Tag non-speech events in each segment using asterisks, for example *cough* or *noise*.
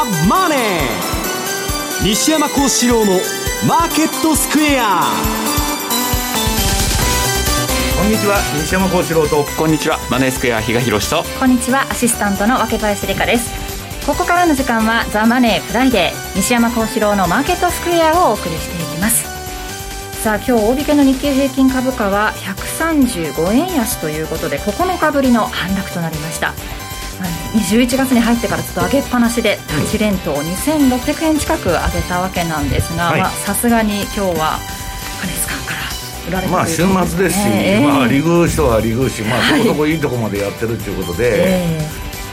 ザ・マネー」西山幸四郎の「マーケットスクエア」こんにちは西山孝四郎と。こんにちはマネースクエア比嘉宏と。こんにちはアシスタントの若林理香です。ここからの時間はザ・マネーフライデー西山孝四郎のマーケットスクエアをお送りしていきます。さあ今日大引けの日経平均株価は135円安ということで9日ぶりの反落となりました11月に入ってからずっと上げっぱなしで8連投2600円近く上げたわけなんですがさすがに今日は金使うからまあ週末ですし、えー、まあリグ人はリグし、まあ、そこそこいいとこまでやってるっていうことで、え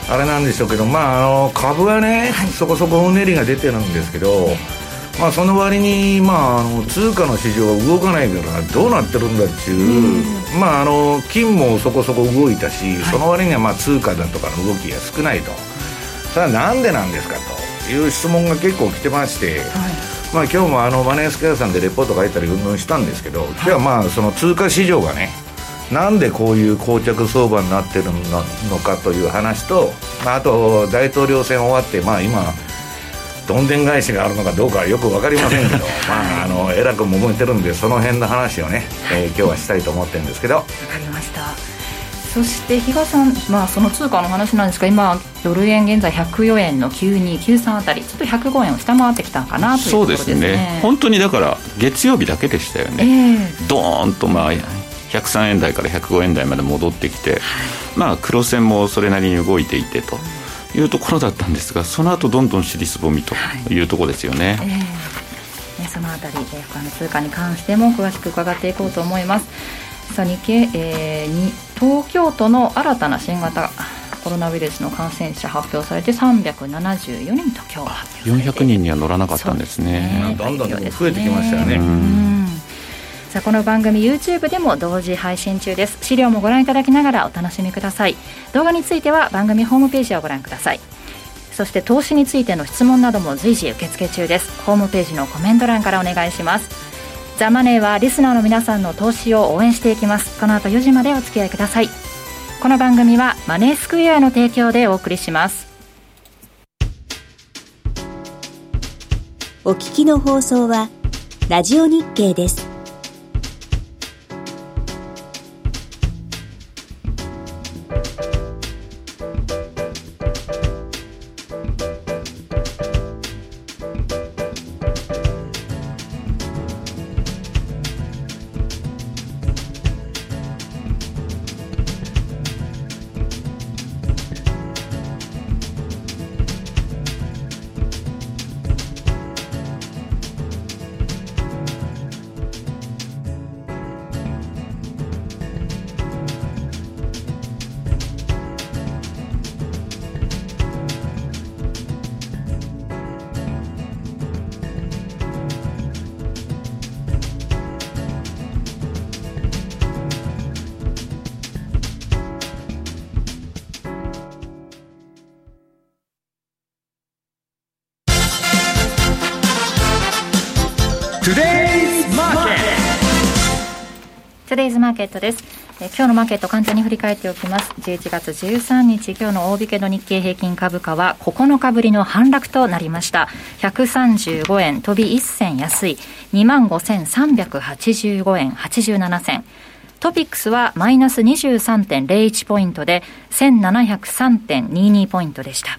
ー、あれなんでしょうけど、まあ、あの株はね、はい、そこそこうねりが出てるんですけど、まあ、その割に、まあ、あの通貨の市場は動かないからどうなってるんだっていう、うまあ、あの金もそこそこ動いたし、はい、その割にはまあ通貨だとかの動きが少ないと。それはなんでなんですかという質問が結構来てまして。はい。まあ、今日もあのマネースクエアさんでレポート書いたりうんぬんしたんですけど、今日はまあその通貨市場がねなんでこういう膠着相場になってるのかという話と、まあ、あと大統領選終わって、まあ、今どんでん返しがあるのかどうかはよく分かりませんけど *laughs* まああのえらく揉めてるんでその辺の話をね、えー、今日はしたいと思ってるんですけど。分かりました。そして比嘉さん、まあ、その通貨の話なんですが今ドル円現在104円の9293あたりちょっと105円を下回ってきたかなというところですね。そうですね。本当にだから月曜日だけでしたよね、えー、ドーンとまあ103円台から105円台まで戻ってきて、はい、まあ黒線もそれなりに動いていてというところだったんですがその後どんどん尻すぼみとい。うところですよね、はいえ。ー、そのあたり他の通貨に関しても詳しく伺っていこうと思います。さあ日経、えー、に東京都の新たな新型コロナウイルスの感染者発表されて374人と今日発表400人には乗らなかったんですね。どんどん増えてきましたよねさあこの番組 YouTube でも同時配信中です。資料もご覧いただきながらお楽しみください。動画については番組ホームページをご覧ください。そして投資についての質問なども随時受付中です。ホームページのコメント欄からお願いします。ザ・マネーはリスナーの皆さんの投資を応援していきます。この後4時までお付き合いください。この番組はマネースクエアの提供でお送りします。お聞きの放送はラジオ日経です。デイズマーケットです。え今日のマーケット簡単に振り返っておきます。11月13日、今日の大引けの日経平均株価は9日ぶりの反落となりました。135円飛び1銭安い25,385円87銭。トピックスはマイナス23.01ポイントで1703.22ポイントでした。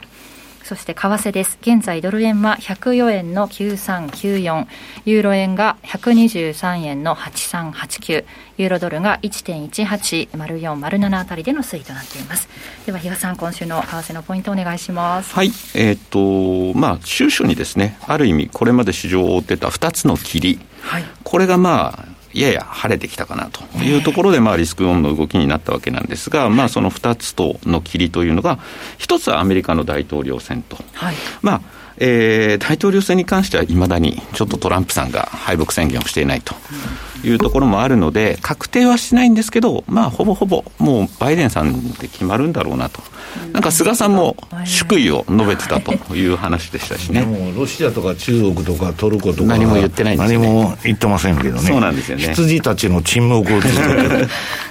そして為替です。現在ドル円は104円の9394、ユーロ円が123円の8389、ユーロドルが1.180407あたりでの推移となっています。では比嘉さん、今週の為替のポイントお願いします。はい、えっ、とまあ週初にですね、ある意味これまで市場を追ってた2つの霧、はい、これがまあやや晴れてきたかなというところで、まあ、リスクオンの動きになったわけなんですが、まあ、その2つとの霧というのが、1つはアメリカの大統領選と、はい、まあえー、大統領選に関してはいまだにちょっとトランプさんが敗北宣言をしていないと。いうところもあるので、確定はしないんですけど、まあ、ほぼほぼ、もうバイデンさんで決まるんだろうなと、なんか菅さんも祝意を述べてたという話でしたしね。もうロシアとか中国とかトルコとか、何も言ってないんです、ね、何も言ってませんけどね、そうなんですよね羊たちの沈黙を続けてる。*laughs*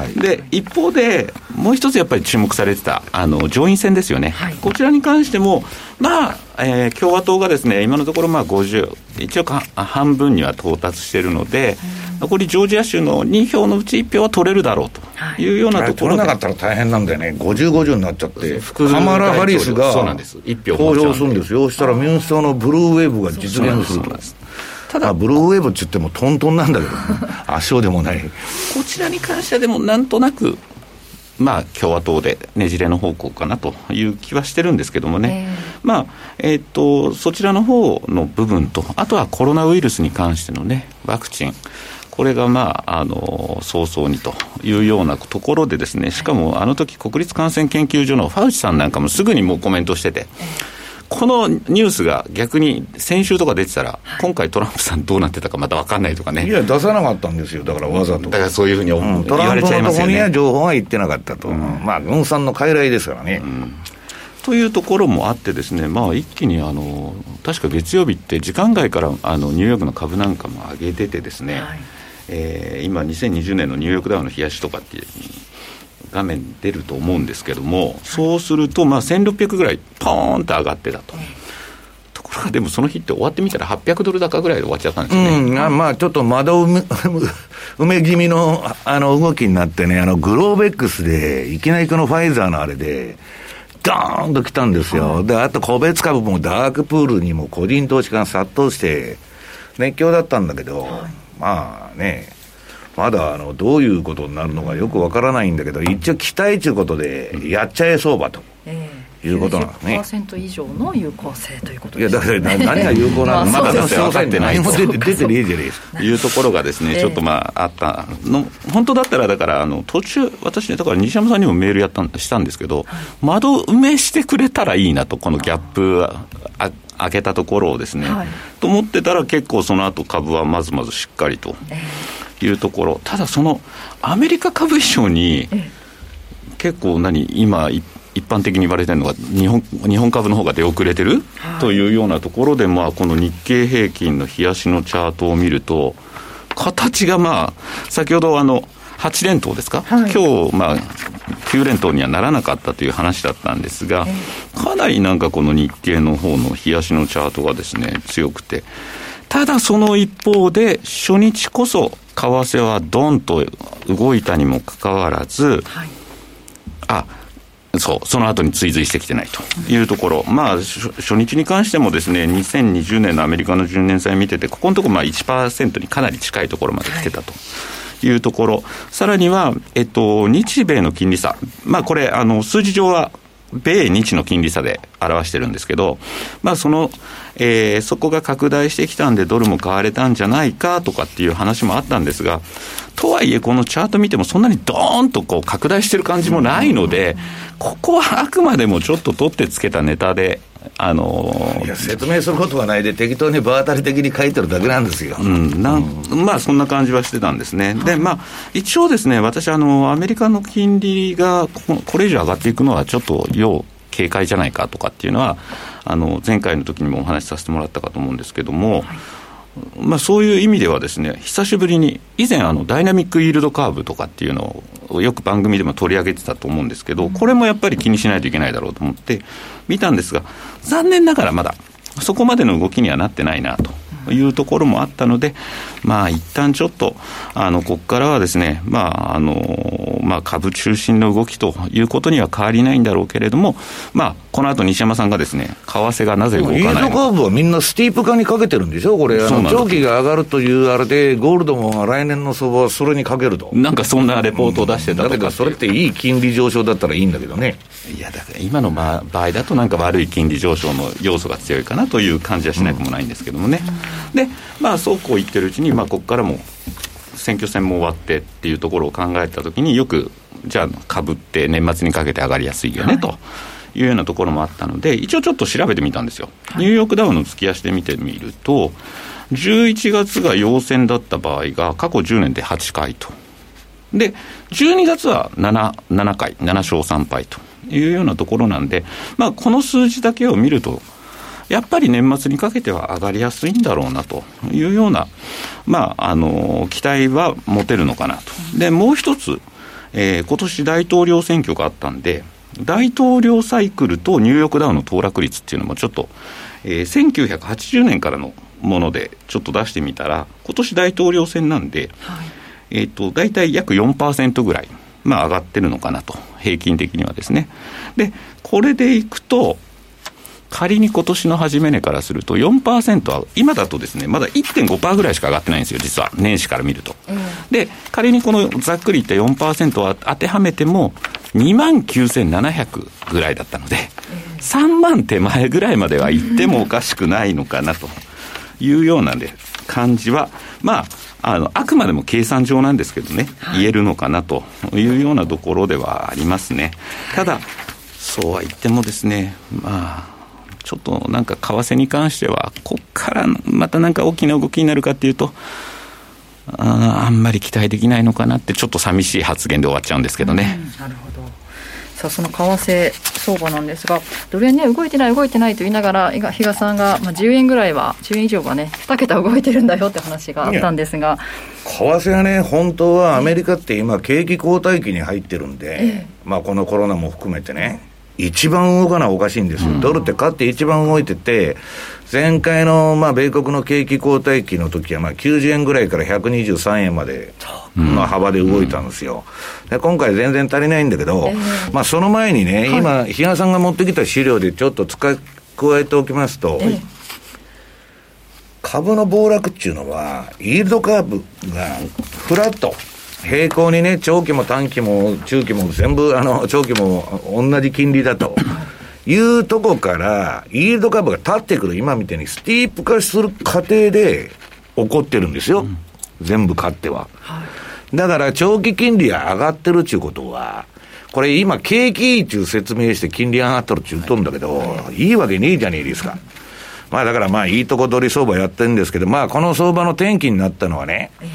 はい、で一方で、もう一つやっぱり注目されてたあの上院選ですよね、はい、こちらに関しても、まあえー、共和党がですね今のところまあ50、一応半分には到達しているので、残りジョージア州の2票のうち1票は取れるだろうと。い。うようなところで、取れなかったら大変なんだよね、50、50になっちゃって、カマラ・ハリスが投票するんですよ、そしたら民主党のブルーウェーブが実現すると。ただ、ブルーウェーブって言ってもトントンなんだけど、ね、*laughs* 圧勝でもない。こちらに関してはでもなんとなく。まあ、共和党でねじれの方向かなという気はしてるんですけどもね、えー、まあえーと、そちらの方の部分と、あとはコロナウイルスに関してのね、ワクチン、これがまあ、あの早々にというようなところで、ですね。しかもあの時国立感染研究所のファウチさんなんかもすぐにもうコメントしてて。このニュースが逆に先週とか出てたら、今回トランプさんどうなってたかまた分かんないとかね。いや、出さなかったんですよ、だからわざと。だからそういうふうに、うん、言われちゃいますよね。トランプのとこには情報は言ってなかったと。うん、まあ、軍産の傀儡ですからね。うんというところもあってですね、まあ、一気にあの確か月曜日って時間外からあのニューヨークの株なんかも上げててですね、はい、えー、今2020年のニューヨークダウの冷やしとかって画面出ると思うんですけども、そうすると、まあ、1600ぐらい、ポーンと上がってたと。ところが、でもその日って終わってみたら、800ドル高ぐらいで終わっちゃったんですね、うん、まあ、ちょっと窓埋め *laughs* 埋め気味のあの動きになってね、あのグローベックスで、いきなりこのファイザーのあれで、ドーンと来たんですよ、であと個別株もダークプールにも個人投資家が殺到して、熱狂だったんだけど、まあね、まだあのどういうことになるのかよくわからないんだけど、一応期待ということで、やっちゃえ相場と。いうことなんですね。90%以上の有効性ということいや、だから何が有効なのか、*laughs* まだ詳細って何 *laughs* も出て出てねえじゃねえですか。いうところがですね、ちょっとまあ、あったの、本当だったら、だから、あの、途中、私ね、だから西山さんにもメールやったしたんですけど、窓埋めしてくれたらいいなと、このギャップあ開けたところをですね、はい、と思ってたら結構その後株はまずまずしっかりというところ、ただそのアメリカ株以上に結構何今一般的に言われてるのが日本日本株の方が出遅れてる、はい、というようなところで、まあ、この日経平均の冷やしのチャートを見ると形がまあ先ほどあの8連投ですか、はい、今日、まあ、9連投にはならなかったという話だったんですが、かなりなんかこの日経の方の冷やしのチャートがですね、強くて、ただその一方で、初日こそ、為替はどんと動いたにもかかわらず、はい、あそう、その後に追随してきてないというところ、まあ、初日に関してもですね、2020年のアメリカの10年債見てて、ここのところまあ1%にかなり近いところまで来てたと。はいいうところ、さらには、えっと、日米の金利差、まあ、これ、あの数字上は米日の金利差で表してるんですけど、まあ、その、えー、そこが拡大してきたんで、ドルも買われたんじゃないかとかっていう話もあったんですが、とはいえ、このチャート見ても、そんなにドーンとこう拡大してる感じもないので、ここはあくまでもちょっと取ってつけたネタで、あの説明することはないで、適当に場当たり的に書いてるだけなんですよ。うんな、まあ、そんな感じはしてたんですね。で、まあ、一応ですね、私、あの、アメリカの金利がこれ以上上がっていくのは、ちょっと要警戒じゃないかとかっていうのは、あの前回の時にもお話しさせてもらったかと思うんですけども、はいまあ、そういう意味ではですね、久しぶりに、以前あの、ダイナミックイールドカーブとかっていうのをよく番組でも取り上げてたと思うんですけど、これもやっぱり気にしないといけないだろうと思って見たんですが、残念ながらまだそこまでの動きにはなってないなと。いうところもあったので、まあ一旦ちょっと、あの、ここからはですね、まあ、あの、まあ株中心の動きということには変わりないんだろうけれども、まあ、この後西山さんがですね、為替がなぜ動かないのか。イールドカーブはみんなスティープ化にかけてるんでしょ？これ、長期が上がるというあれで、ゴールドも来年の相場はそれにかけると。なんかそんなレポートを出してたとか、だけどそれっていい金利上昇だったらいいんだけどね。いや、だから今の場合だとなんか悪い金利上昇の要素が強いかなという感じはしなくもないんですけどもね。うん、で、まあそうこう言ってるうちに、まあここからも選挙戦も終わってっていうところを考えたときによくじゃあ株って年末にかけて上がりやすいよね、というようなところもあったので一応ちょっと調べてみたんですよ、ニューヨークダウの月足で見てみると11月が陽線だった場合が過去10年で8回と。で12月は 7, 7回7勝3敗というようなところなんで、まあ、この数字だけを見るとやっぱり年末にかけては上がりやすいんだろうなというような、まあ、あの期待は持てるのかなと。でもう一つえー、今年大統領選挙があったんで、大統領サイクルとニューヨークダウンの騰落率っていうのもちょっと、えー、1980年からのものでちょっと出してみたら、今年大統領選なんで、はい、えっ、ー、と、大体約4%ぐらい、まあ上がってるのかなと、平均的にはですね。で、これでいくと、仮に今年の初め値からすると4%は、今だとですね、まだ1.5%ぐらいしか上がってないんですよ、実は、年始から見ると。うん、で、仮にこのざっくり言った4%を当てはめても、2万9700ぐらいだったので、3万手前ぐらいまでは行ってもおかしくないのかなというような、ね、感じは、まあ、あのあくまでも計算上なんですけどね、言えるのかなというようなところではありますね。ただそうは言ってもですね、まあ、ちょっとなんか為替に関しては、ここからまたなんか大きな動きになるかっていうと、ああんまり期待できないのかなって、ちょっと寂しい発言で終わっちゃうんですけどね。なるほどさあその為替相場なんですが、ドル円ね、動いてない、動いてないと言いながら、比嘉さんが、まあ、10円ぐらいは、10円以上はね、2桁動いてるんだよって話があったんですが。為替はね、本当はアメリカって今、景気後退期に入ってるんで、ええ、まあ、このコロナも含めてね、一番動かないおかしいんですよ、うん、ドルって勝って一番動いてて、前回のまあ米国の景気後退期の時はまあ90円ぐらいから123円までの幅で動いたんですよ、で今回全然足りないんだけど、えー、まあ、その前にね、今、比嘉さんが持ってきた資料でちょっと使い加えておきますと、えー、株の暴落っていうのは、イールドカーブがフラット。平行にね、長期も短期も中期も全部、あの、長期も同じ金利だと。いうとこから、イールド株が立ってくる、今みたいにスティープ化する過程で起こってるんですよ。うん、全部勝っては。はい、だから、長期金利が上がってるっていうことは、これ今、景気いいっていう説明して金利上がっとるって言っとるんだけど、いいわけねえじゃねえですか。まあだからまあいいとこ取り相場やってるんですけど、まあこの相場の転機になったのはね、えー、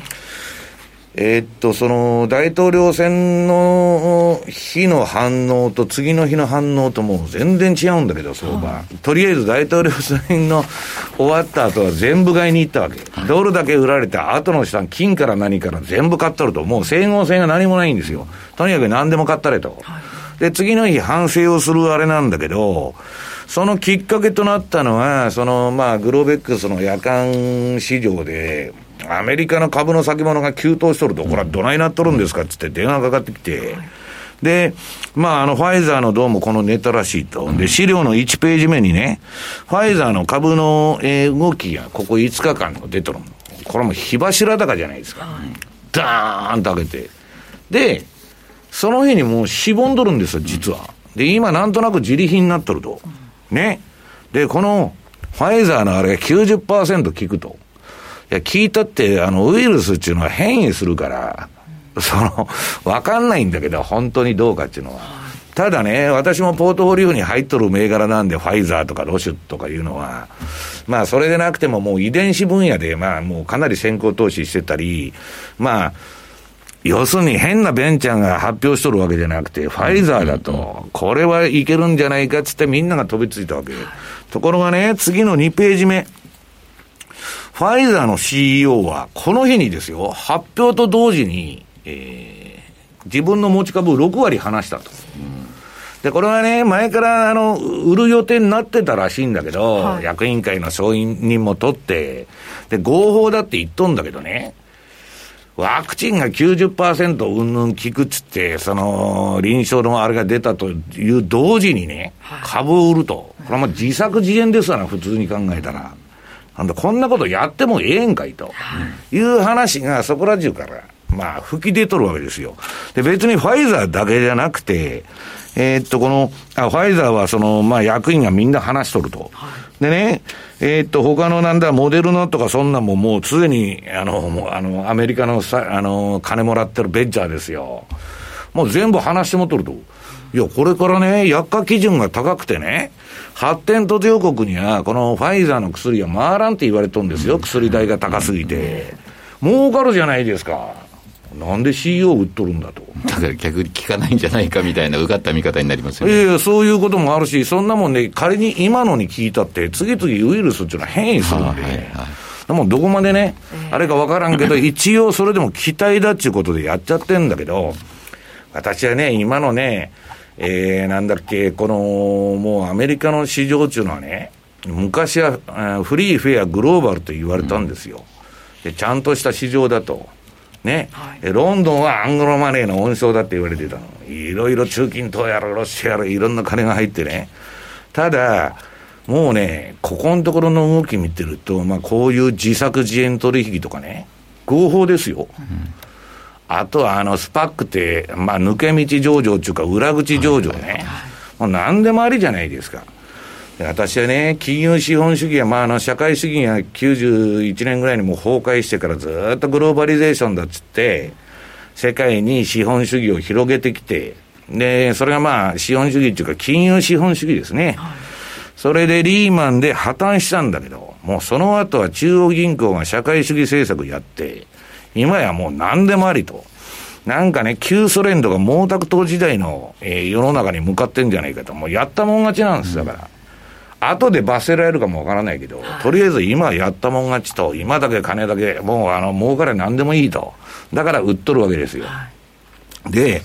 っと、その、大統領選の日の反応と次の日の反応ともう全然違うんだけど、相場。とりあえず大統領選の終わった後は全部買いに行ったわけ。ドルだけ売られた後の下、金から何から全部買っとると、もう整合性が何もないんですよ。とにかく何でも買ったれと。で、次の日反省をするあれなんだけど、そのきっかけとなったのは、その、まあ、グローベックスの夜間市場で、アメリカの株の先物が急騰しとると、これはどないなっとるんですかっつって電話かかってきて、で、まあ、あの、ファイザーのどうもこのネタらしいと。で、資料の1ページ目にね、ファイザーの株の、えー、動きがここ5日間の出とるの。これも火柱高じゃないですか。ダーンと上げて。で、その日にもうしぼんどるんですよ、実は。で、今なんとなく自利品になっとると。ね。で、この、ファイザーのあれが90%効くと。いや、聞いたって、あの、ウイルスっていうのは変異するから、その、わかんないんだけど、本当にどうかっていうのは。ただね、私もポートフォリオに入っとる銘柄なんで、ファイザーとかロシュとかいうのは、まあ、それでなくてももう遺伝子分野で、まあ、もうかなり先行投資してたり、まあ、要するに変なベンチャーが発表しとるわけじゃなくて、ファイザーだと、これはいけるんじゃないかっつってみんなが飛びついたわけ。ところがね、次の2ページ目。ファイザーの CEO は、この日にですよ、発表と同時に、えー、自分の持ち株を6割離したと。で、これはね、前から、あの、売る予定になってたらしいんだけど、はい、役員会の承認も取って、で、合法だって言っとんだけどね、ワクチンが90%うんぬん効くっつって、その、臨床のあれが出たという同時にね、株を売ると。これはまあ自作自演ですわな、普通に考えたら。なんだ、こんなことやってもええんかいと、いう話がそこら中から、まあ、吹き出とるわけですよ。で、別にファイザーだけじゃなくて、えー、っと、この、あ、ファイザーはその、まあ、役員がみんな話しとると。でね、えー、っと、他のなんだ、モデルナとかそんなももうすでに、あの、もう、あの、アメリカのさ、あの、金もらってるベンチャーですよ。もう全部話してもとると。いや、これからね、薬価基準が高くてね、発展途上国には、このファイザーの薬は回らんって言われとるんですよ、薬代が高すぎて。儲かるじゃないですか。なんで CEO 売っとるんだと。だから逆に効かないんじゃないかみたいな、うがった見方になりますよね。いやそういうこともあるし、そんなもんね、仮に今のに聞いたって、次々ウイルスっていうのは変異するんで。はいはいでもどこまでね、あれか分からんけど、*laughs* 一応それでも期待だっていうことでやっちゃってんだけど、私はね、今のね、えー、なんだっけ、この、もうアメリカの市場っていうのはね、昔はフリー、フェア、グローバルと言われたんですよ。でちゃんとした市場だと。ね、はい、ロンドンはアングロマネーの温床だって言われてたの。いろいろ中近東やらロシアやらいろんな金が入ってね。ただ、もうね、ここのところの動き見てると、まあこういう自作自演取引とかね、合法ですよ。うん、あとはあのスパックって、まあ抜け道上場っていうか裏口上場ね。もう何でもありじゃないですか。私はね、金融資本主義は、まあ、あの、社会主義が91年ぐらいにも崩壊してからずっとグローバリゼーションだっつって、世界に資本主義を広げてきて、で、それがまあ、資本主義っていうか、金融資本主義ですね。それでリーマンで破綻したんだけど、もうその後は中央銀行が社会主義政策やって、今やもう何でもありと。なんかね、旧ソ連とか毛沢東時代の、えー、世の中に向かってんじゃないかと。もうやったもん勝ちなんです、だから。後で罰せられるかもわからないけど、とりあえず今やったもん勝ちと、今だけ金だけ、もうあの、儲かれ何でもいいと。だから売っとるわけですよ。で、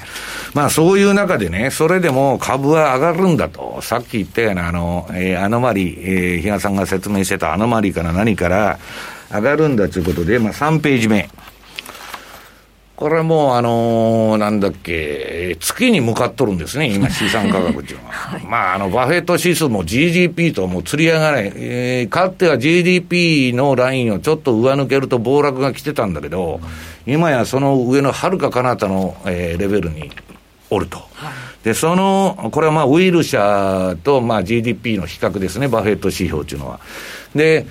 まあそういう中でね、それでも株は上がるんだと。さっき言ったようなあの、えー、アノマリ、えー、比嘉さんが説明してたアノマリから何から上がるんだということで、まあ3ページ目。これもう、あのー、なんだっけ、月に向かっとるんですね、今、資産価格っていうのは。*laughs* はい、まあ、あの、バフェット指数も GDP ともう釣り上がれ、えー、かつては GDP のラインをちょっと上抜けると暴落が来てたんだけど、今やその上のはるか彼方の、えー、レベルにおると。はい、で、その、これはまあ、ウィルシャーと、まあ、GDP の比較ですね、バフェット指標っていうのは。で、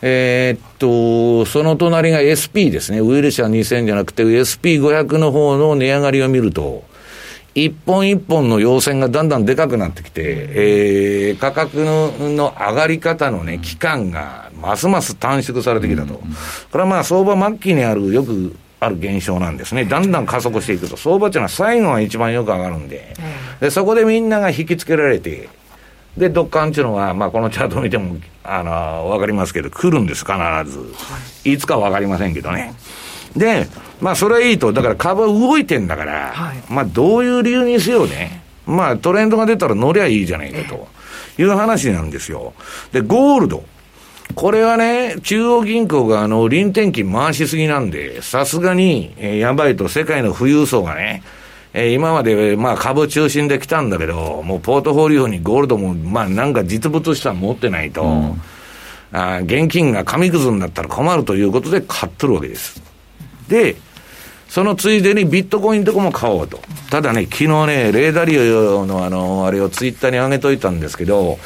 えー、っと、その隣が SP ですね。ウイル社2000じゃなくて SP500 の方の値上がりを見ると、一本一本の陽線がだんだんでかくなってきて、えー、価格のの上がり方のね、期間がますます短縮されてきたと。これはまあ相場末期にある、よくある現象なんですね。だんだん加速していくと、相場っていうのは最後が一番よく上がるんで、でそこでみんなが引きつけられて、で、ドッカンっていうのは、まあ、このチャートを見ても、あの、わかりますけど、来るんです、必ず。いつかわかりませんけどね。で、まあ、それはいいと。だから株は動いてんだから、はい、まあ、どういう理由にせよね、まあ、トレンドが出たら乗りゃいいじゃないかという話なんですよ。で、ゴールド。これはね、中央銀行があの、臨転機回しすぎなんで、さすがに、えー、やばいと世界の富裕層がね、えー、今まで、まあ、株中心で来たんだけど、もうポートフォリオにゴールドも、まあ、なんか実物したら持ってないと、うん、あ現金が紙くずになったら困るということで買っとるわけです。で、そのついでにビットコインとかも買おうと。ただね、昨日ね、レーダリオのあの、あれをツイッターに上げといたんですけど、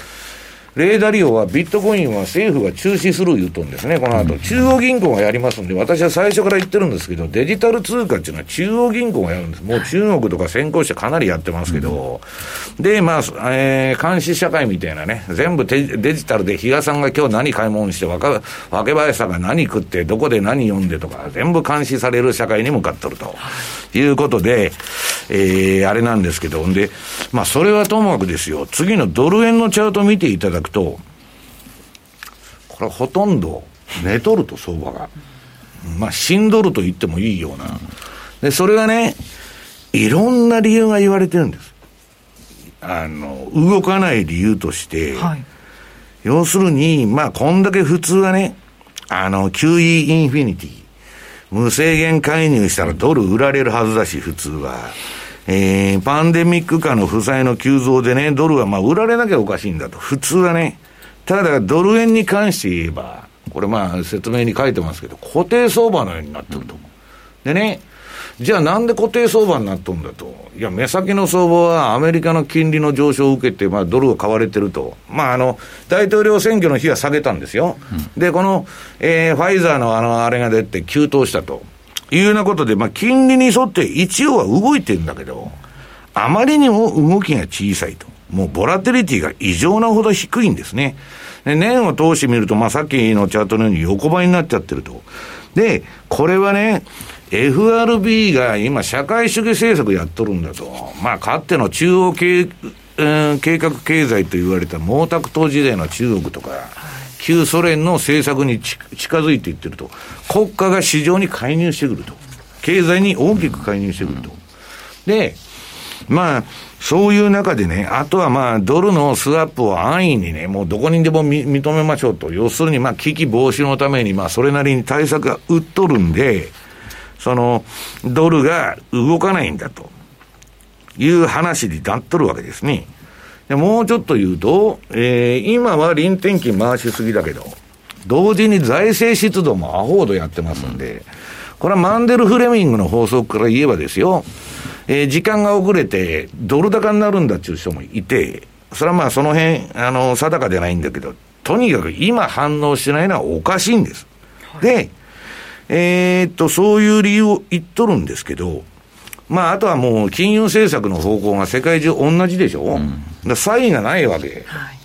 レーダリオはビットコインは政府が中止する言うとんですね、この後。中央銀行がやりますんで、私は最初から言ってるんですけど、デジタル通貨っていうのは中央銀行がやるんです。もう中国とか先行してかなりやってますけど、で、まあ、えー、監視社会みたいなね、全部デジタルで、比嘉さんが今日何買い物して、若若林さんが何食って、どこで何読んでとか、全部監視される社会に向かってると。い。うことで、えー、あれなんですけど、んで、まあ、それはともかくですよ、次のドル円のチャート見ていただくと、これほとんど寝とると、相場が。まあ、死んどると言ってもいいような。で、それがね、いろんな理由が言われてるんです。あの、動かない理由として、はい、要するに、まあ、こんだけ普通はね、あの、QE インフィニティ、無制限介入したらドル売られるはずだし、普通は。えー、パンデミック下の負債の急増でね、ドルはまあ売られなきゃおかしいんだと。普通はね。ただ、ドル円に関して言えば、これまあ説明に書いてますけど、固定相場のようになってると。でね、じゃあなんで固定相場になっとんだと。いや、目先の相場はアメリカの金利の上昇を受けて、まあドルが買われてると。まああの、大統領選挙の日は下げたんですよ。うん、で、この、えー、ファイザーのあの、あれが出て急騰したと。いうようなことで、まあ、金利に沿って一応は動いてるんだけど、あまりにも動きが小さいと。もうボラテリティが異常なほど低いんですね。で、年を通してみると、まあ、さっきのチャートのように横ばいになっちゃってると。で、これはね、FRB が今、社会主義政策やっとるんだと。まあ、かつての中央計,、計画経済と言われた毛沢東時代の中国とか、旧ソ連の政策に近づいていってると。国家が市場に介入してくると。経済に大きく介入してくると。で、まあ、そういう中でね、あとはまあ、ドルのスワップを安易にね、もうどこにでも認めましょうと。要するに、まあ、危機防止のために、まあ、それなりに対策が打っとるんで、その、ドルが動かないんだという話になっとるわけですね。でもうちょっと言うと、えー、今は臨転機回しすぎだけど、同時に財政出動もアホほどやってますんで、これはマンデル・フレミングの法則から言えばですよ、えー、時間が遅れてドル高になるんだっていう人もいて、それはまあその辺、あの、定かじゃないんだけど、とにかく今反応しないのはおかしいんです。で、えー、っと、そういう理由を言っとるんですけど、まあ、あとはもう金融政策の方向が世界中同じでしょ、うん、だ差異がないわけ。はい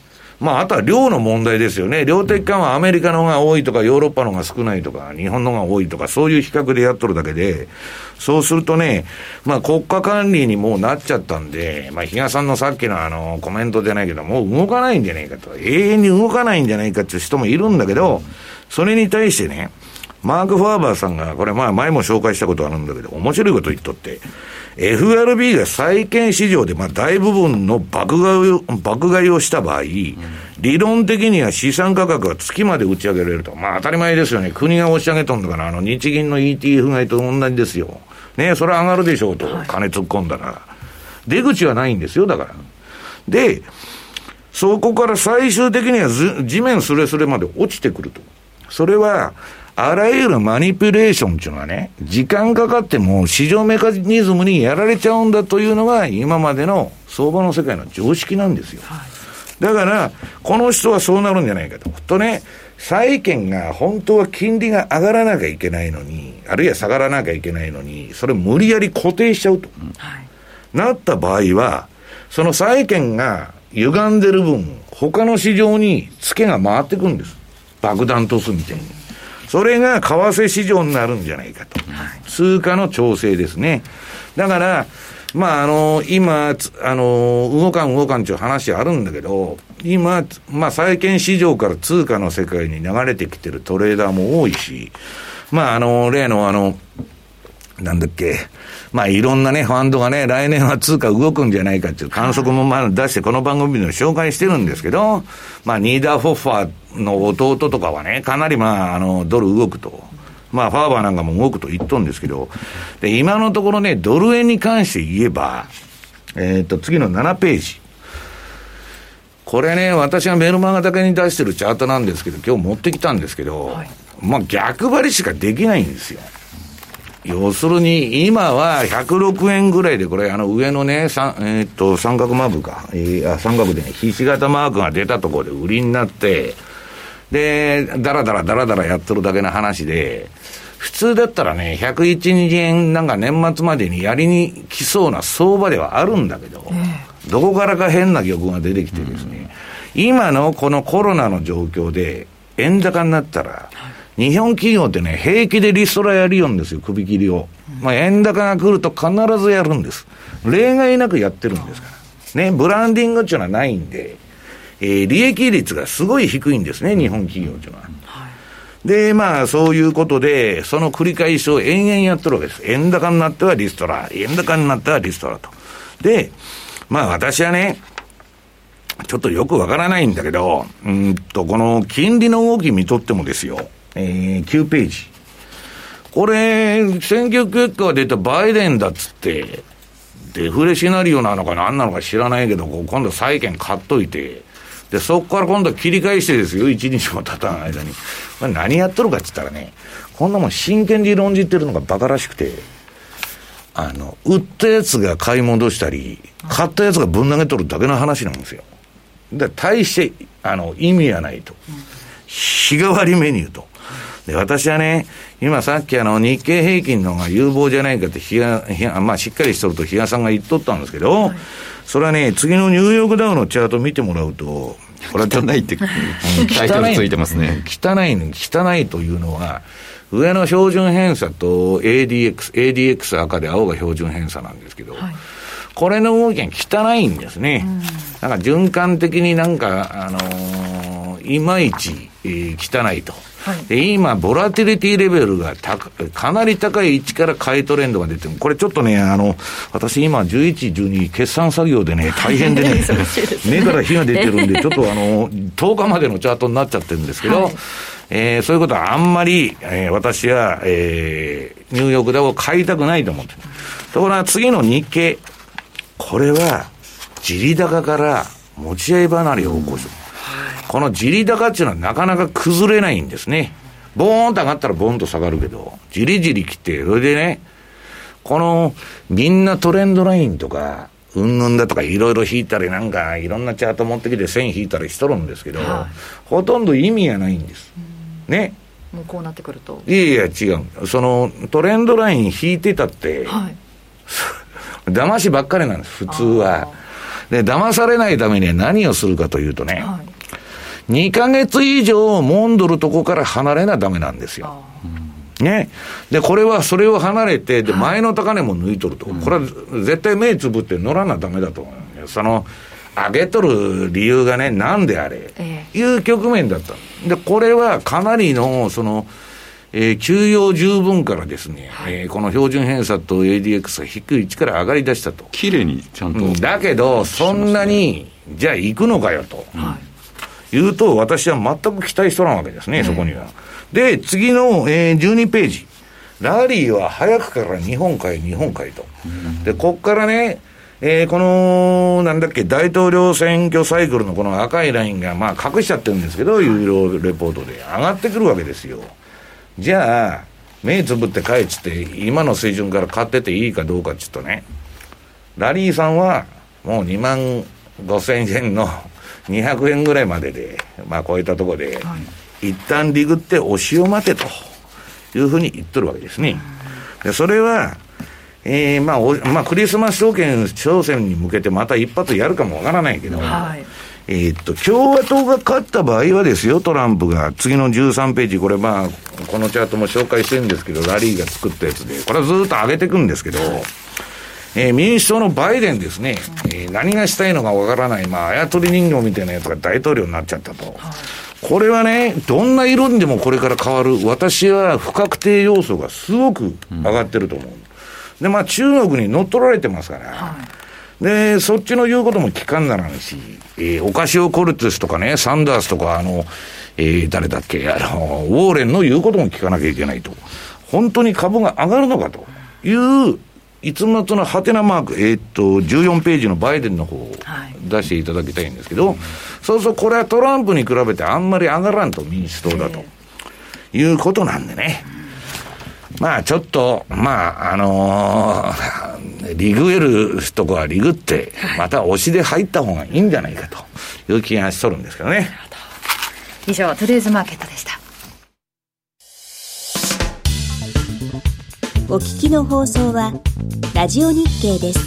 まあ、あとは量の問題ですよね。量的緩和アメリカの方が多いとか、ヨーロッパの方が少ないとか、日本の方が多いとか、そういう比較でやっとるだけで、そうするとね、まあ、国家管理にもうなっちゃったんで、まあ、比嘉さんのさっきのあの、コメントじゃないけど、もう動かないんじゃないかと。永遠に動かないんじゃないかっていう人もいるんだけど、それに対してね、マーク・ファーバーさんが、これまあ前も紹介したことあるんだけど、面白いこと言っとって、FRB が債券市場でまあ大部分の爆買いを爆買いをした場合、うん、理論的には資産価格が月まで打ち上げられると。まあ当たり前ですよね。国が押し上げとんだから、あの日銀の ETF 買いと同じですよ。ねそれは上がるでしょうと、金突っ込んだら。出口はないんですよ、だから。で、そこから最終的には地面すれすれまで落ちてくると。それは、あらゆるマニピュレーションっていうのはね、時間かかっても市場メカニズムにやられちゃうんだというのが今までの相場の世界の常識なんですよ。はい、だから、この人はそうなるんじゃないかと。とね、債券が本当は金利が上がらなきゃいけないのに、あるいは下がらなきゃいけないのに、それ無理やり固定しちゃうと。はい、なった場合は、その債券が歪んでる分、他の市場に付けが回ってくんです。爆弾トスみたいに。それが為替市場になるんじゃないかと。通貨の調整ですね。だから、まあ、あの、今、あの、動かん動かんっていう話あるんだけど、今、まあ、債券市場から通貨の世界に流れてきてるトレーダーも多いし、まあ、あの、例のあの、なんだっけ、まあいろんなね、ファンドがね、来年は通貨動くんじゃないかっていう観測もまあ出して、この番組でも紹介してるんですけど、まあニーダーフォッファーの弟とかはね、かなりまあ、あの、ドル動くと。まあ、ファーバーなんかも動くと言っとんですけど、で、今のところね、ドル円に関して言えば、えっ、ー、と、次の7ページ。これね、私がメルマガだけに出してるチャートなんですけど、今日持ってきたんですけど、はい、まあ逆張りしかできないんですよ。要するに、今は106円ぐらいで、これ、あの上のね、さえー、っと三角マークか、えー、あ三角でね、ひし形マークが出たところで売りになって、で、だらだらだらだらやってるだけの話で、普通だったらね、101、2円なんか年末までにやりに来そうな相場ではあるんだけど、どこからか変な玉が出てきてですね、今のこのコロナの状況で、円高になったら、日本企業ってね、平気でリストラやるよんですよ、首切りを。まあ、円高が来ると必ずやるんです。例外なくやってるんですから。ね、ブランディングっていうのはないんで、えー、利益率がすごい低いんですね、日本企業っていうのは。で、まあ、そういうことで、その繰り返しを延々やってるわけです。円高になってはリストラ、円高になってはリストラと。で、まあ私はね、ちょっとよくわからないんだけど、うんと、この金利の動き見とってもですよ、えー、9ページ。これ、選挙結果が出たバイデンだっつって、デフレシナリオなのか何なのか知らないけど、今度債券買っといて、で、そこから今度切り返してですよ、一日も経たない間に。これ何やっとるかっつったらね、こんなもん真剣に論じてるのが馬鹿らしくて、あの、売ったやつが買い戻したり、買ったやつがぶん投げとるだけの話なんですよ。で、大して、あの、意味はないと。日替わりメニューと。で、私はね、今さっきあの、日経平均のが有望じゃないかって、ひが、ひが、まあ、しっかりしとると比嘉さんが言っとったんですけど、はい、それはね、次のニューヨークダウのチャート見てもらうと、これは汚いって、*laughs* タイトルついてますね。汚い、汚いというのは、上の標準偏差と ADX、ADX 赤で青が標準偏差なんですけど、はい、これの動きが汚いんですね。なんか循環的になんか、あのー、いまいち、えー、汚いと。はい、で今、ボラティリティレベルがかなり高い位置から買いトレンドが出てる。これちょっとね、あの、私今11、12決算作業でね、*laughs* 大変でね、目から火が出てるんで、*laughs* ちょっとあの、10日までのチャートになっちゃってるんですけど、はいえー、そういうことはあんまり、えー、私は、えー、ニューヨークダウを買いたくないと思ってる。ところが次の日経、これは、地利高から持ち合い離れを起こす。この地利高っていうのはなかなか崩れないんですね。ボーンと上がったらボーンと下がるけど、じりじり来て、それでね、この、みんなトレンドラインとか、うんぬんだとかいろいろ引いたりなんかいろんなチャート持ってきて線引いたりしとるんですけど、はい、ほとんど意味がないんです。ね。もうこうなってくると。いやいや違う。そのトレンドライン引いてたって、はい、*laughs* 騙しばっかりなんです、普通は。で、騙されないためには何をするかというとね、はい、2ヶ月以上モンドルとこから離れなダメなんですよ。ね。で、これはそれを離れて、で、前の高値も抜いとると。これは絶対目つぶって乗らなダメだと思う。その、上げとる理由がね、なんであれ、ええ、いう局面だった。で、これはかなりの、その、えー、休養十分からですね、はい、えー、この標準偏差と ADX が低い位置から上がり出したと。綺麗にちゃんと、うん、だけど、そんなに、じゃあ行くのかよと。はい、いうと、私は全く期待しとらんわけですね、そこには。で、次の、えー、12ページ。ラリーは早くから日本海、日本海と。で、こっからね、えー、この、なんだっけ、大統領選挙サイクルのこの赤いラインが、まあ、隠しちゃってるんですけど、ユーロレポートで上がってくるわけですよ。じゃあ、目つぶって帰っつって、今の水準から買ってていいかどうかっつうとね、ラリーさんは、もう2万5千円の200円ぐらいまでで、まあ、超えたところで、はい、一旦リグって押しを待てというふうに言っとるわけですね。で、それは、えー、まあ、まあ、クリスマス証券挑戦に向けてまた一発やるかもわからないけど、はい、えー、っと、共和党が勝った場合はですよ、トランプが、次の13ページ、これまあ、このチャートも紹介してるんですけど、ラリーが作ったやつで、これはずっと上げていくんですけど、えー、民主党のバイデンですね、えー、何がしたいのかわからない、まあ、あやとり人形みたいなやつが大統領になっちゃったと。これはね、どんな色にでもこれから変わる、私は不確定要素がすごく上がってると思う。うんで、まあ中国に乗っ取られてますから、はい、で、そっちの言うことも聞かんならんし、えー、オカシオ・コルテスとかね、サンダースとか、あの、えー、誰だっけ、あの、ウォーレンの言うことも聞かなきゃいけないと。本当に株が上がるのかという、いつもとのハテナマーク、えー、っと、14ページのバイデンの方を出していただきたいんですけど、はい、そうそう、これはトランプに比べてあんまり上がらんと、民主党だと。いうことなんでね。まあちょっと、まああのー、リグえるとこはリグって、また押しで入った方がいいんじゃないかという気がしとるんですけどね。以上、トゥデイズマーケットでした。お聞きの放送は、ラジオ日経です。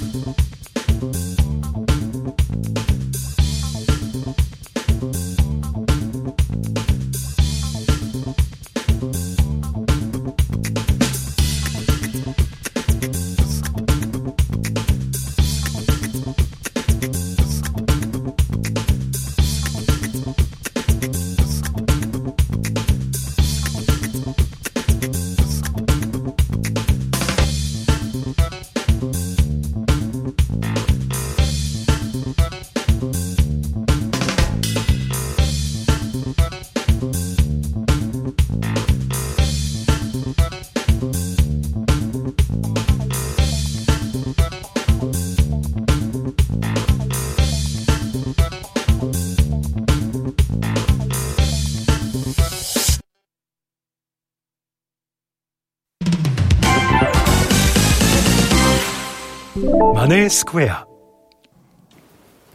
ネースクエア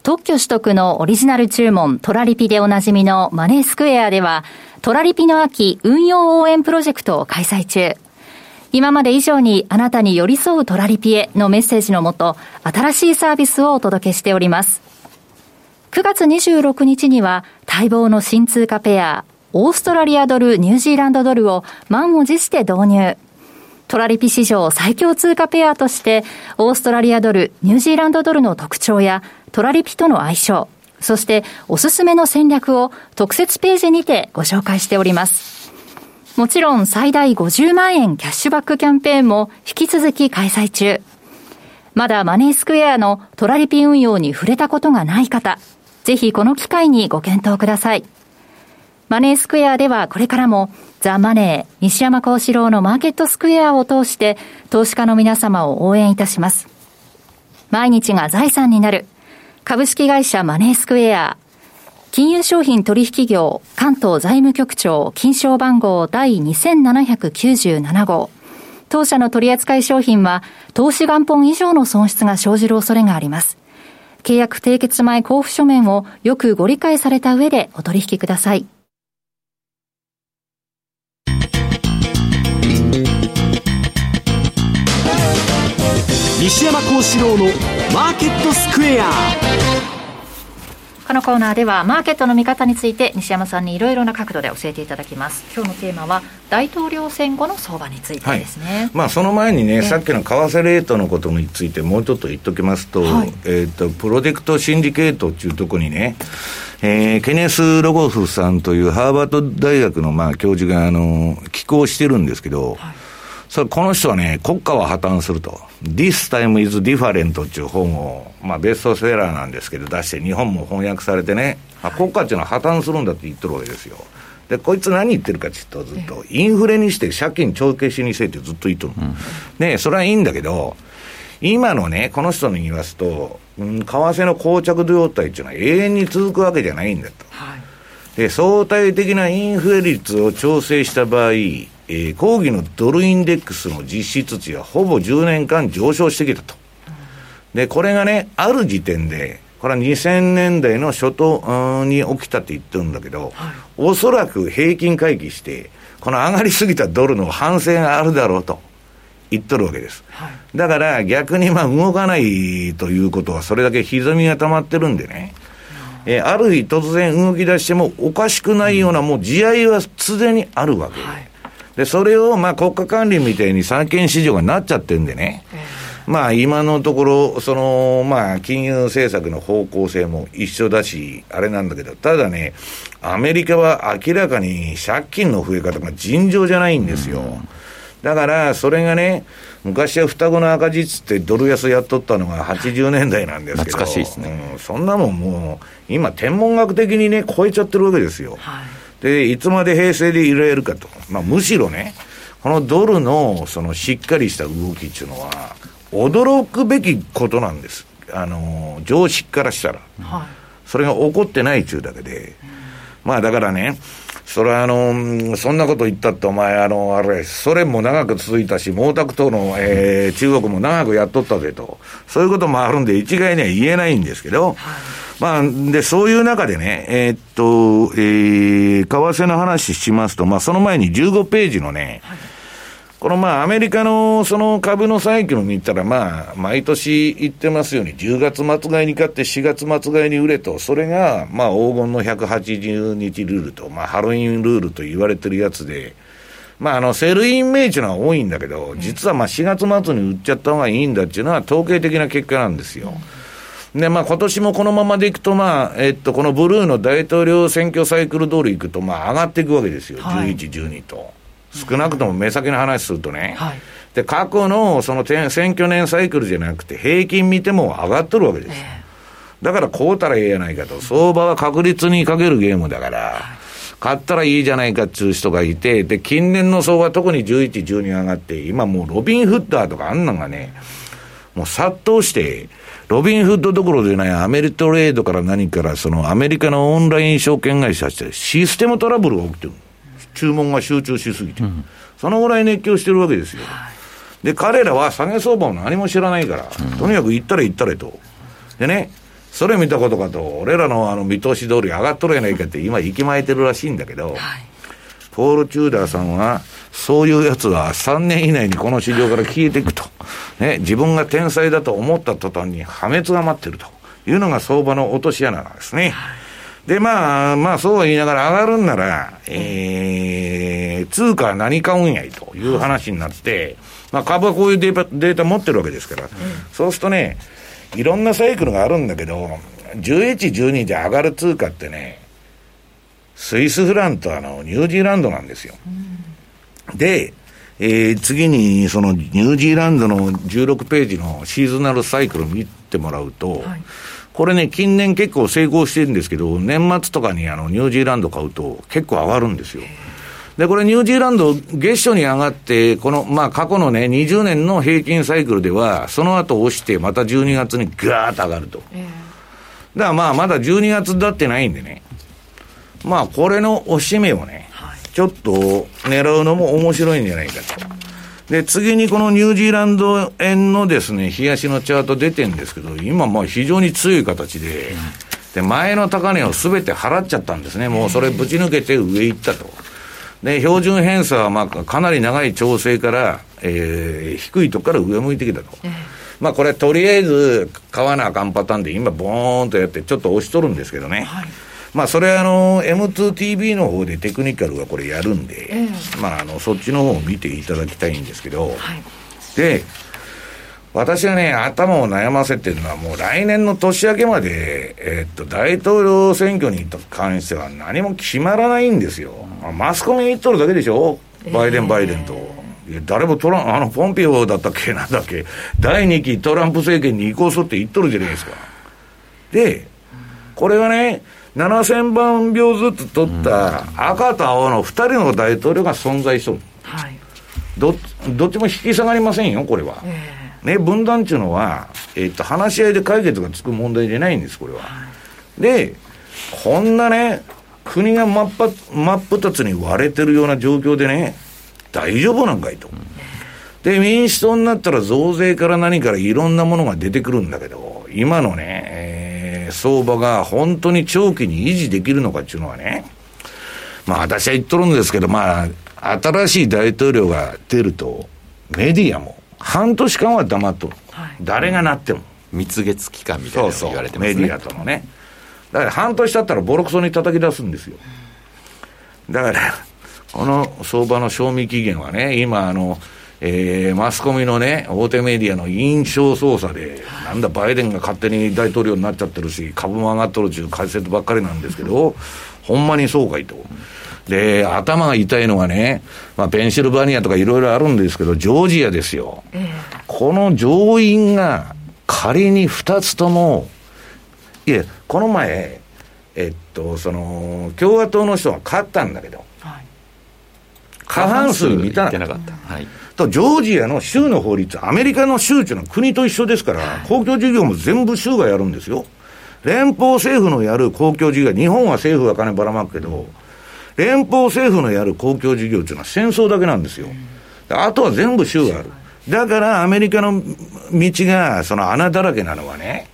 特許取得のオリジナル注文トラリピでおなじみのマネースクエアではトラリピの秋運用応援プロジェクトを開催中。今まで以上にあなたに寄り添うトラリピへのメッセージのもと新しいサービスをお届けしております。9月26日には待望の新通貨ペアオーストラリアドル、ニュージーランドドルを満を持して導入。トラリピ史上最強通貨ペアとして、オーストラリアドル、ニュージーランドドルの特徴や、トラリピとの相性、そしておすすめの戦略を特設ページにてご紹介しております。もちろん最大50万円キャッシュバックキャンペーンも引き続き開催中。まだマネースクエアのトラリピ運用に触れたことがない方、ぜひこの機会にご検討ください。マネースクエアではこれからもザ・マネー西山幸四郎のマーケットスクエアを通して投資家の皆様を応援いたします。毎日が財産になる株式会社マネースクエア金融商品取引業関東財務局長金賞番号第2797号当社の取扱い商品は投資元本以上の損失が生じる恐れがあります。契約締結前交付書面をよくご理解された上でお取引ください。西山幸四郎のマーケットスクエア。このコーナーではマーケットの見方について西山さんにいろいろな角度で教えていただきます。今日のテーマは大統領選後の相場についてですね、はい、まあ、その前にねさっきの為替レートのことについてもうちょっと言っときますと,、はい、えーと、プロジェクトシンジケートっていうところにねえー、ケネス・ロゴフさんというハーバード大学のまあ教授があの寄稿してるんですけど、はいそれこの人はね、国家は破綻すると。This time is different っていう本を、まあベストセラーなんですけど出して日本も翻訳されてね、まあ、国家っていうのは破綻するんだって言ってるわけですよ。で、こいつ何言ってるかって言うとずっと、インフレにして借金帳消しにせってずっと言ってるの。うん、ねそれはいいんだけど、今のね、この人に言わすと、うん、為替の膠着状態っていうのは永遠に続くわけじゃないんだと。はい、で、相対的なインフレ率を調整した場合、えー、抗議のドルインデックスの実質値はほぼ10年間上昇してきたと。で、これがね、ある時点で、これは2000年代の初頭に起きたって言ってるんだけど、はい、おそらく平均回帰して、この上がりすぎたドルの反省があるだろうと言っとるわけです。はい、だから逆にまあ動かないということは、それだけ歪みが溜まってるんでね、えー、ある日突然動き出してもおかしくないような、もう地合いはすでにあるわけで。はいで、それをまあ国家管理みたいに債券市場がなっちゃってるんでね、まあ今のところ、そのまあ金融政策の方向性も一緒だし、あれなんだけど、ただね、アメリカは明らかに借金の増え方が尋常じゃないんですよ。だから、それがね、昔は双子の赤字っつってドル安やっとったのが80年代なんですけど、懐かしいですね、うん、そんなもんもう、今、天文学的にね、超えちゃってるわけですよ。はいで、いつまで平成でいられるかと。まあ、むしろね、このドルの、その、しっかりした動きっていうのは、驚くべきことなんです。あの、常識からしたら。はい、それが起こってないっちゅうだけで。まあ、だからね、それはあの、そんなこと言ったって、お前、あの、あれ、ソ連も長く続いたし、毛沢東の、えー、中国も長くやっとったぜと。そういうこともあるんで、一概には言えないんですけど、まあ、で、そういう中でね、えー、っと、えー、為替の話しますと、まあ、その前に15ページのね、はい、このまあ、アメリカのその株のサイクル見たら、まあ、毎年言ってますように、10月末買いに買って4月末買いに売れと、それが、まあ、黄金の180日ルールと、まあ、ハロウィンルールと言われてるやつで、まあ、あの、 Sell in May っちのは多いんだけど、実はまあ、4月末に売っちゃった方がいいんだっていうのは統計的な結果なんですよ。うんで、まあ、今年もこのままでいくと、まあ、えっと、このブルーの大統領選挙サイクル通りいくと、まあ、上がっていくわけですよ。はい、11、12と。少なくとも目先の話するとね。はい、で、過去のその選挙年サイクルじゃなくて、平均見ても上がっとるわけです。えー、だから、こうたらええやないかと。相場は確率にかけるゲームだから、買ったらいいじゃないかっていう人がいて、で、近年の相場特に11、12上がって、今もうロビンフッダーとかあんなんがね、もう殺到して、ロビンフッドどころでないアメリトレードから何から、そのアメリカのオンライン証券会社してシステムトラブルが起きてる。注文が集中しすぎて、うん、そのぐらい熱狂してるわけですよ。で、彼らは下げ相場を何も知らないから、うん、とにかく行ったら行ったれと。でね、それ見たことかと、俺らのあの見通し通り上がっとるやないかって今、息巻いてるらしいんだけど、はい、ポール・チューダーさんは、そういうやつは3年以内にこの市場から消えていくと。ね、自分が天才だと思った途端に破滅が待ってるというのが相場の落とし穴なんですね。で、まあ、まあ、そうは言いながら上がるんなら、えー、通貨は何買うんやいという話になって、まあ、株はこういうデータデータ持ってるわけですから、そうするとね、いろんなサイクルがあるんだけど、11、12で上がる通貨ってね、スイスフランとあのニュージーランドなんですよ。で、えー、次にそのニュージーランドの16ページのシーズナルサイクル見てもらうと、はい、これね、近年結構成功してるんですけど、年末とかにあのニュージーランド買うと結構上がるんですよ。で、これニュージーランド月初に上がって、この、まあ過去のね、20年の平均サイクルでは、その後押してまた12月にガーッと上がると。だからまあまだ12月だってないんでね。まあこれの押し目をね、ちょっと狙うのも面白いんじゃないかと。で、次にこのニュージーランド円のですね、冷やしのチャート出てるんですけど、今まあ非常に強い形で、で、前の高値をすべて払っちゃったんですね。もうそれぶち抜けて上行ったと。で、標準偏差はまあかなり長い調整から、えー、低いとこから上向いてきたと。まあこれとりあえず買わなあかんパターンで今ボーンとやってちょっと押しとるんですけどね。はいまあ、それはあの、M2TV の方でテクニカルがこれやるんで、えー、まあ、あの、そっちの方を見ていただきたいんですけど、はい、で、私はね、頭を悩ませてるのは、もう来年の年明けまで、えー、っと、大統領選挙に関しては何も決まらないんですよ。マスコミに言っとるだけでしょ？バイデン、バイデンと。誰もトラン、あの、ポンピオだったっけ？なんだっけ？第2期トランプ政権に移行するって言っとるじゃないですか。で、これはね、7000万票ずつ取った赤と青の2人の大統領が存在しとる。はい、どどっちも引き下がりませんよ、これは。えー、ね、分断っていうのは、えー、っと、話し合いで解決がつく問題じゃないんです、これは。はい、で、こんなね、国が真っぱ真っ二つに割れてるような状況でね、大丈夫なんかいと。で、民主党になったら増税から何からいろんなものが出てくるんだけど、今のね、えー、相場が本当に長期に維持できるのかっていうのはね、まあ私は言っとるんですけど、まあ、新しい大統領が出ると、メディアも半年間は黙っとる。はい、誰がなっても。蜜月期間みたいなの言われてますね。そうそうメディアとのね。だから半年経ったらボロクソに叩き出すんですよ。だから、この相場の賞味期限はね、今あの、えー、マスコミのね、大手メディアの印象操作で、なんだ、バイデンが勝手に大統領になっちゃってるし、株も上がっとるっていう解説ばっかりなんですけど、ほんまにそうかいと。で、頭が痛いのはね、まあ、ペンシルバニアとかいろいろあるんですけど、ジョージアですよ。この上院が仮に2つとも、いえ、この前、えっと、その、共和党の人が勝ったんだけど、はい、過半数満たなかった。はいと、ジョージアの州の法律、アメリカの州っていうのは国と一緒ですから、公共事業も全部州がやるんですよ。連邦政府のやる公共事業、日本は政府が金ばらまくけど、連邦政府のやる公共事業っていうのは戦争だけなんですよ。あとは全部州がある。だからアメリカの道がその穴だらけなのはね、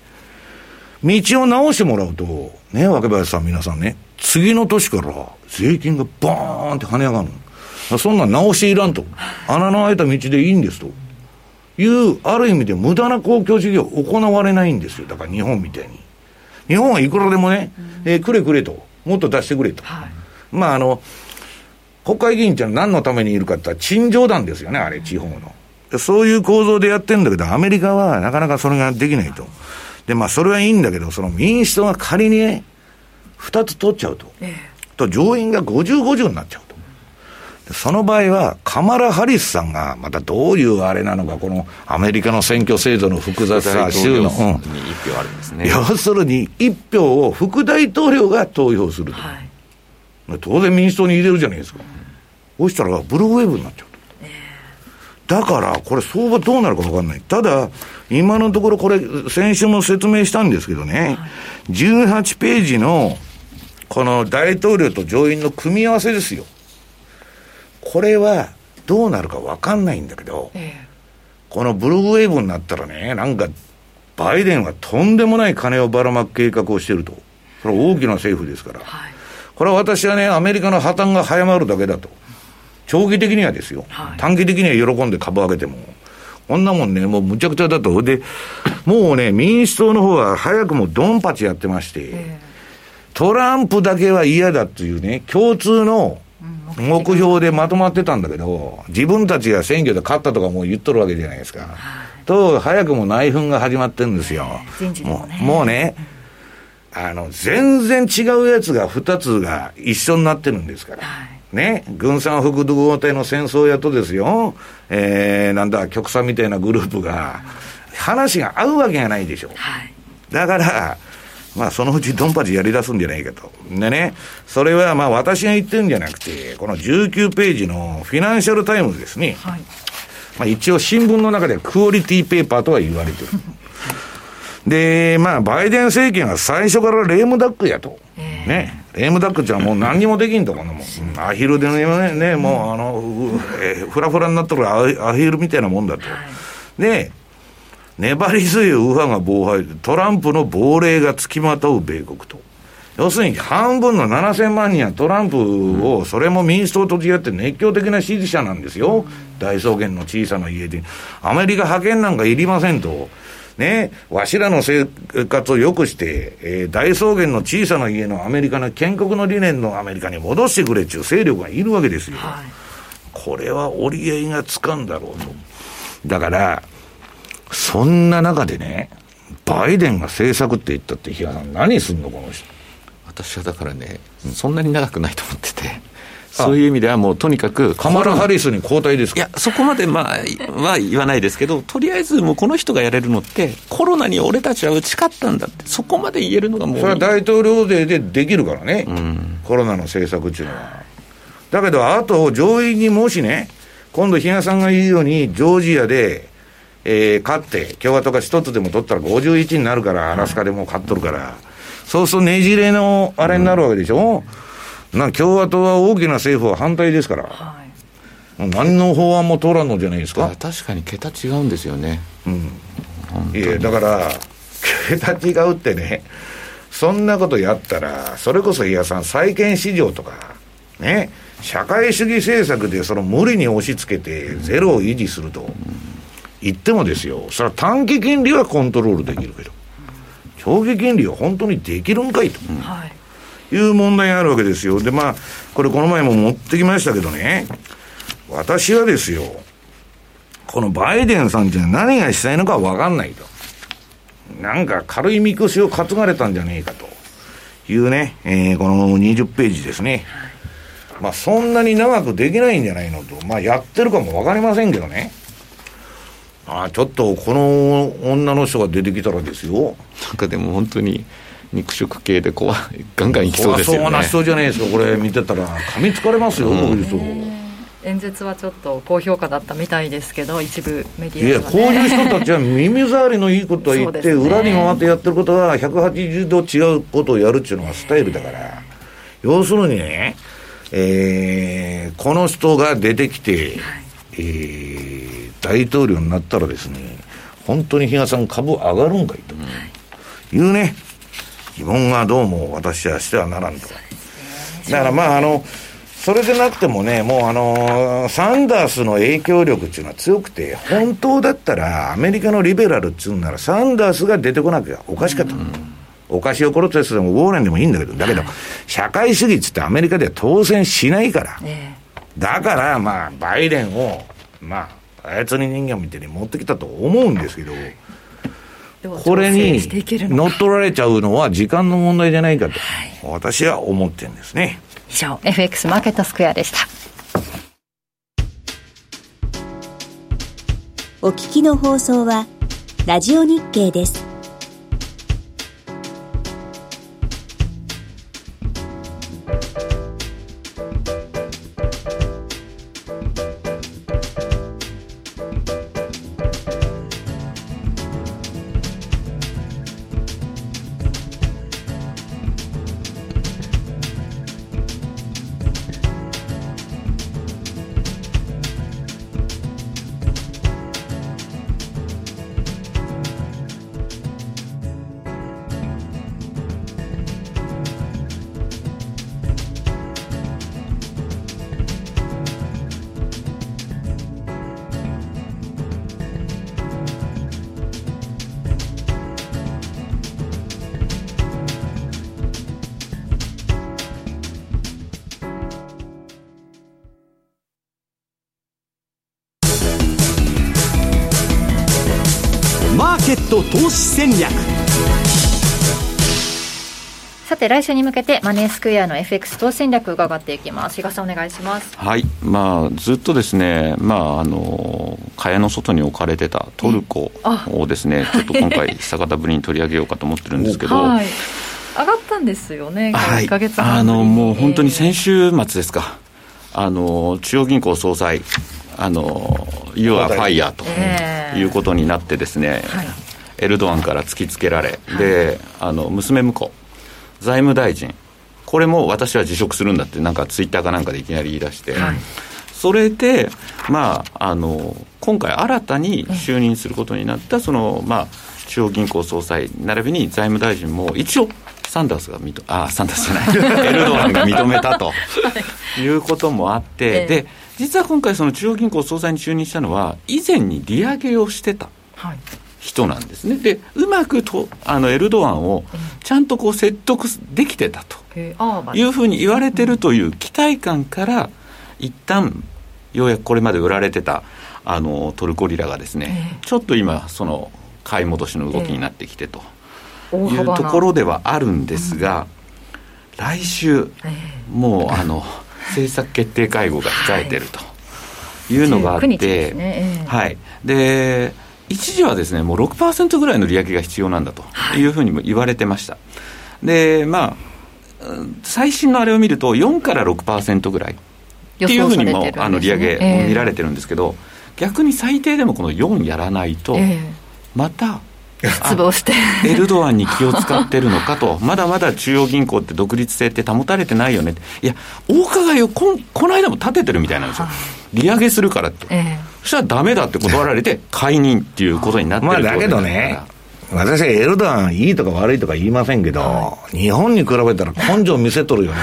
道を直してもらうと、ね、若林さん皆さんね、次の年から税金がボーンって跳ね上がるの。そんなん直していらんと。穴の開いた道でいいんですと。いう、ある意味で無駄な公共事業行われないんですよ。だから日本みたいに。日本はいくらでもね、えー、くれくれと。もっと出してくれと。はい、まああの、国会議員ってのは何のためにいるかって言ったら、陳情団ですよね、あれ、地方の。そういう構造でやってるんだけど、アメリカはなかなかそれができないと。で、まあ、それはいいんだけど、その民主党が仮にね、二つ取っちゃうと。ええ、と、上院が50、50になっちゃう。その場合は、カマラ・ハリスさんが、またどういうあれなのか、このアメリカの選挙制度の複雑さ、州の、うん、要するに、一票を副大統領が投票すると、はい、当然民主党に入れるじゃないですか、そしたらブルーウェーブになっちゃうだから、これ、相場どうなるか分かんない。ただ、今のところ、これ、先週も説明したんですけどね、18ページの、この大統領と上院の組み合わせですよ。これはどうなるか分かんないんだけど、ええ、このブルーウェーブになったらね、なんか、バイデンはとんでもない金をばらまく計画をしてると。これ大きな政府ですから。はい、これは私はね、アメリカの破綻が早まるだけだと。長期的にはですよ。はい、短期的には喜んで株上げても。こんなもんね、もうむちゃくちゃだと。で、もうね、民主党の方は早くもドンパチやってまして、えー、トランプだけは嫌だっていうね、共通の目標でまとまってたんだけど、自分たちが選挙で勝ったとかもう言っとるわけじゃないですか。と、早くも内紛が始まってるんですよ。もうもうね、あの、全然違うやつが2つが一緒になってるんですから。ね、軍産複合体の戦争やとですよ、えー、なんだ、極左みたいなグループが、話が合うわけがないでしょ。はい、だから、まあ、そのうちドンパチやり出すんじゃないかと。でね、それはまあ私が言ってるんじゃなくて、この19ページのフィナンシャルタイムズですね。はい、まあ一応新聞の中でクオリティペーパーとは言われてる。*laughs* で、まあ、バイデン政権は最初からレームダックやと。ね。レームダックちゃんもう何にもできんとこのもん。アヒルでね、ねもうあの、えー、フラフラになっとるアヒルみたいなもんだと。で、粘り強い右派が暴敗、トランプの亡霊が付きまとう米国と。要するに半分の7000万人はトランプを、それも民主党と違って熱狂的な支持者なんですよ。大草原の小さな家で。アメリカ派遣なんかいりませんと。ね、わしらの生活を良くして、えー、大草原の小さな家のアメリカの建国の理念のアメリカに戻してくれっていう勢力がいるわけですよ。はい、これは折り合いがつかんだろうと。だから、そんな中でね、バイデンが政策って言ったって、比嘉さん、何すんの、この人。私はだからね、そんなに長くないと思ってて。そういう意味ではもうとにかく。カマラ・ハリスに交代ですか？いや、そこまでまあ、は言わないですけど、とりあえずもうこの人がやれるのって、コロナに俺たちは打ち勝ったんだって、そこまで言えるのがもう。それは大統領税でできるからね、うん、コロナの政策っていうのは。だけど、あと上院にもしね、今度、比嘉さんが言うように、ジョージアで、えー、勝って、共和党が一つでも取ったら51になるから、アラスカでも勝っとるから、そうするとねじれのあれになるわけでしょ？うん。な共和党は大きな政府は反対ですから、はい、何の法案も通らんのじゃないですか。確かに桁違うんですよね、うん、いやだから桁違うってねそんなことやったらそれこそ伊谷さん債券市場とかね社会主義政策でその無理に押し付けてゼロを維持すると言ってもですよそれは短期金利はコントロールできるけど長期金利は本当にできるんかいと、はいいう問題があるわけですよ。で、まあ、これこの前も持ってきましたけどね、私はですよ、このバイデンさんって何がしたいのかわかんないと。なんか軽いみこしを担がれたんじゃねえかというね、えー、この20ページですね。まあそんなに長くできないんじゃないのと。まあやってるかもわかりませんけどね。ああ、ちょっとこの女の人が出てきたらですよ。なんかでも本当に、肉食系で怖い、ガンガンいきそうですよね。そうな人じゃないですか、これ見てたら、噛みつかれますよ、うん、演説はちょっと高評価だったみたいですけど、一部メディア、ね、いや、こういう人たちは耳障りのいいことは言って、ね、裏に回ってやってることは、180度違うことをやるっていうのがスタイルだから、要するにね、えー、この人が出てきて、はい、えー、大統領になったらですね、本当に比嘉さん、株上がるんかいと。い。うね、疑問がどうも私はしてはならんと。だからまあ、あの、それでなくてもね、もうあの、サンダースの影響力っていうのは強くて、本当だったらアメリカのリベラルっていうなら、サンダースが出てこなきゃおかしかった。うん、おかしいプロテストでもウォーレンでもいいんだけど、だけど、社会主義っつってアメリカでは当選しないから。だから、まあ、バイデンを、まあ、操り人形みたいに持ってきたと思うんですけど、これに乗っ取られちゃうのは時間の問題じゃないかと、私は思ってるんですね。以上、FX マーケットスクエアでした。お聞きの放送は、ラジオ日経です。ト投資戦略。さて来週に向けてマネースクエアの FX 投資戦略伺っていきます。比嘉さんお願いします。はい。まあずっとですねまああの蚊帳の外に置かれてたトルコをですね *laughs* ちょっと今回久方ぶりに取り上げようかと思ってるんですけど、はい、上がったんですよね、はい、1か月半あのもう本当に先週末ですか。あの中央銀行総裁あの You are fire ということになってですね、はい、エルドアンから突きつけられ、はい、であの娘婿財務大臣これも私は辞職するんだってなんかツイッターかなんかでいきなり言い出して、はい、それで、まあ、あの今回新たに就任することになったその、まあ、中央銀行総裁並びに財務大臣も一応サンダースが認あサンダースじゃない。*laughs* エルドアンが認めたと、い。うこともあって、で実は今回その中央銀行総裁に就任したのは以前に利上げをしてた。人なんですね。で、うまくとあのエルドアンをちゃんとこう説得できてたというふうに言われてるという期待感から、一旦ようやくこれまで売られてたあのトルコリラがですね、ちょっと今、その買い戻しの動きになってきてというところではあるんですが、来週、もうあの政策決定会合が控えてるというのがあって、はい、で一時はですねもう6%ぐらいの利上げが必要なんだとい。うふうにも言われてました。でまあ最新のあれを見ると4から6%ぐらいっていうふうにも、あの利上げ見られてるんですけど、逆に最低でもこの4やらないと、また失望して。エルドアンに気を使ってるのかと、*laughs* まだまだ中央銀行って独立性って保たれてないよねいや、大伺いをここの間も立ててるみたいなんですよ、利上げするからって、えー、そしたらだめだって断られて、解任っていうことになってるまあだけどね、私はエルドアンいいとか悪いとか言いませんけど、はい、日本に比べたら根性見せとるよね、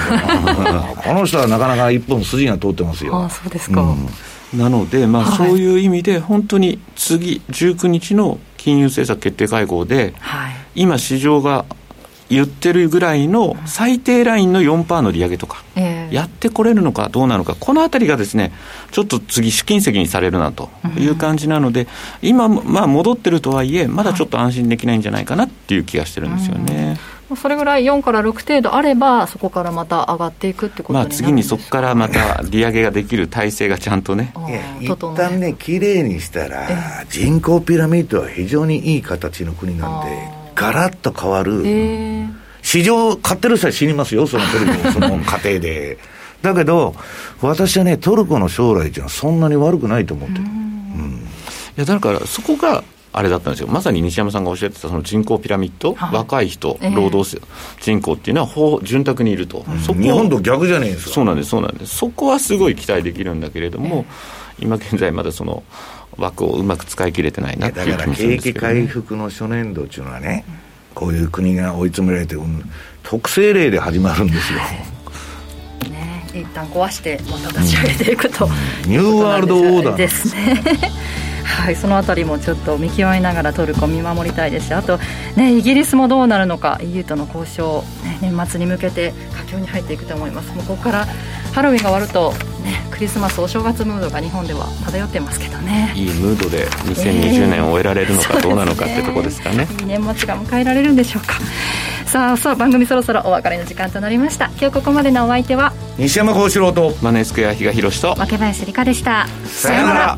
*laughs* この人はなかなか一本筋が通ってますよ。あそうですか、うん。なので、まあ、そういう意味で、本当に次、19日の金融政策決定会合で、はい、今、市場が言ってるぐらいの最低ラインの4%の利上げとか、やってこれるのかどうなのか、このあたりがですね、ちょっと次、試金石にされるなという感じなので、今、まあ、戻ってるとはいえ、まだちょっと安心できないんじゃないかなっていう気がしてるんですよね。それぐらい4から6程度あれば、そこからまた上がっていくってことまあ次にそこからまた利上げができる体制がちゃんとね。一旦ね、きれいにしたら、人口ピラミッドは非常にいい形の国なんで、ガラッと変わる。市場買ってる人は死にますよ、そのトルコ、その過程 *laughs* で。だけど、私はね、トルコの将来っていうのはそんなに悪くないと思ってる。うん、いやだからそこがあれだったんですよ、まさに西山さんがおっしゃってたその人口ピラミッド、はい、若い人、労働人口っていうのは潤沢にいると、うん、そこ日本と逆じゃねえですか。そうなんです、そうなんです、そこはすごい期待できるんだけれども、今現在まだその枠をうまく使い切れてないなっていうだから景気回復の初年度っていうのはね、こういう国が追い詰められて、うん、特性例で始まるんですよ。ね、一旦壊してまた立ち上げていくと、うん、ニューワールドオーダーですねはい、そのあたりもちょっと見極めながらトルコ見守りたいですしあと、ね、イギリスもどうなるのか EU との交渉、ね、年末に向けて佳境に入っていくと思います。もうここからハロウィンが終わると、ね、クリスマスお正月ムードが日本では漂ってますけどね。いいムードで2020年を終えられるのかどうなのか、ってとこですかね。いい年末が迎えられるんでしょうか。さあさあ番組そろそろお別れの時間となりました。今日ここまでのお相手は西山幸四郎とマネースクエア比嘉宏と若林理香でした。さよなら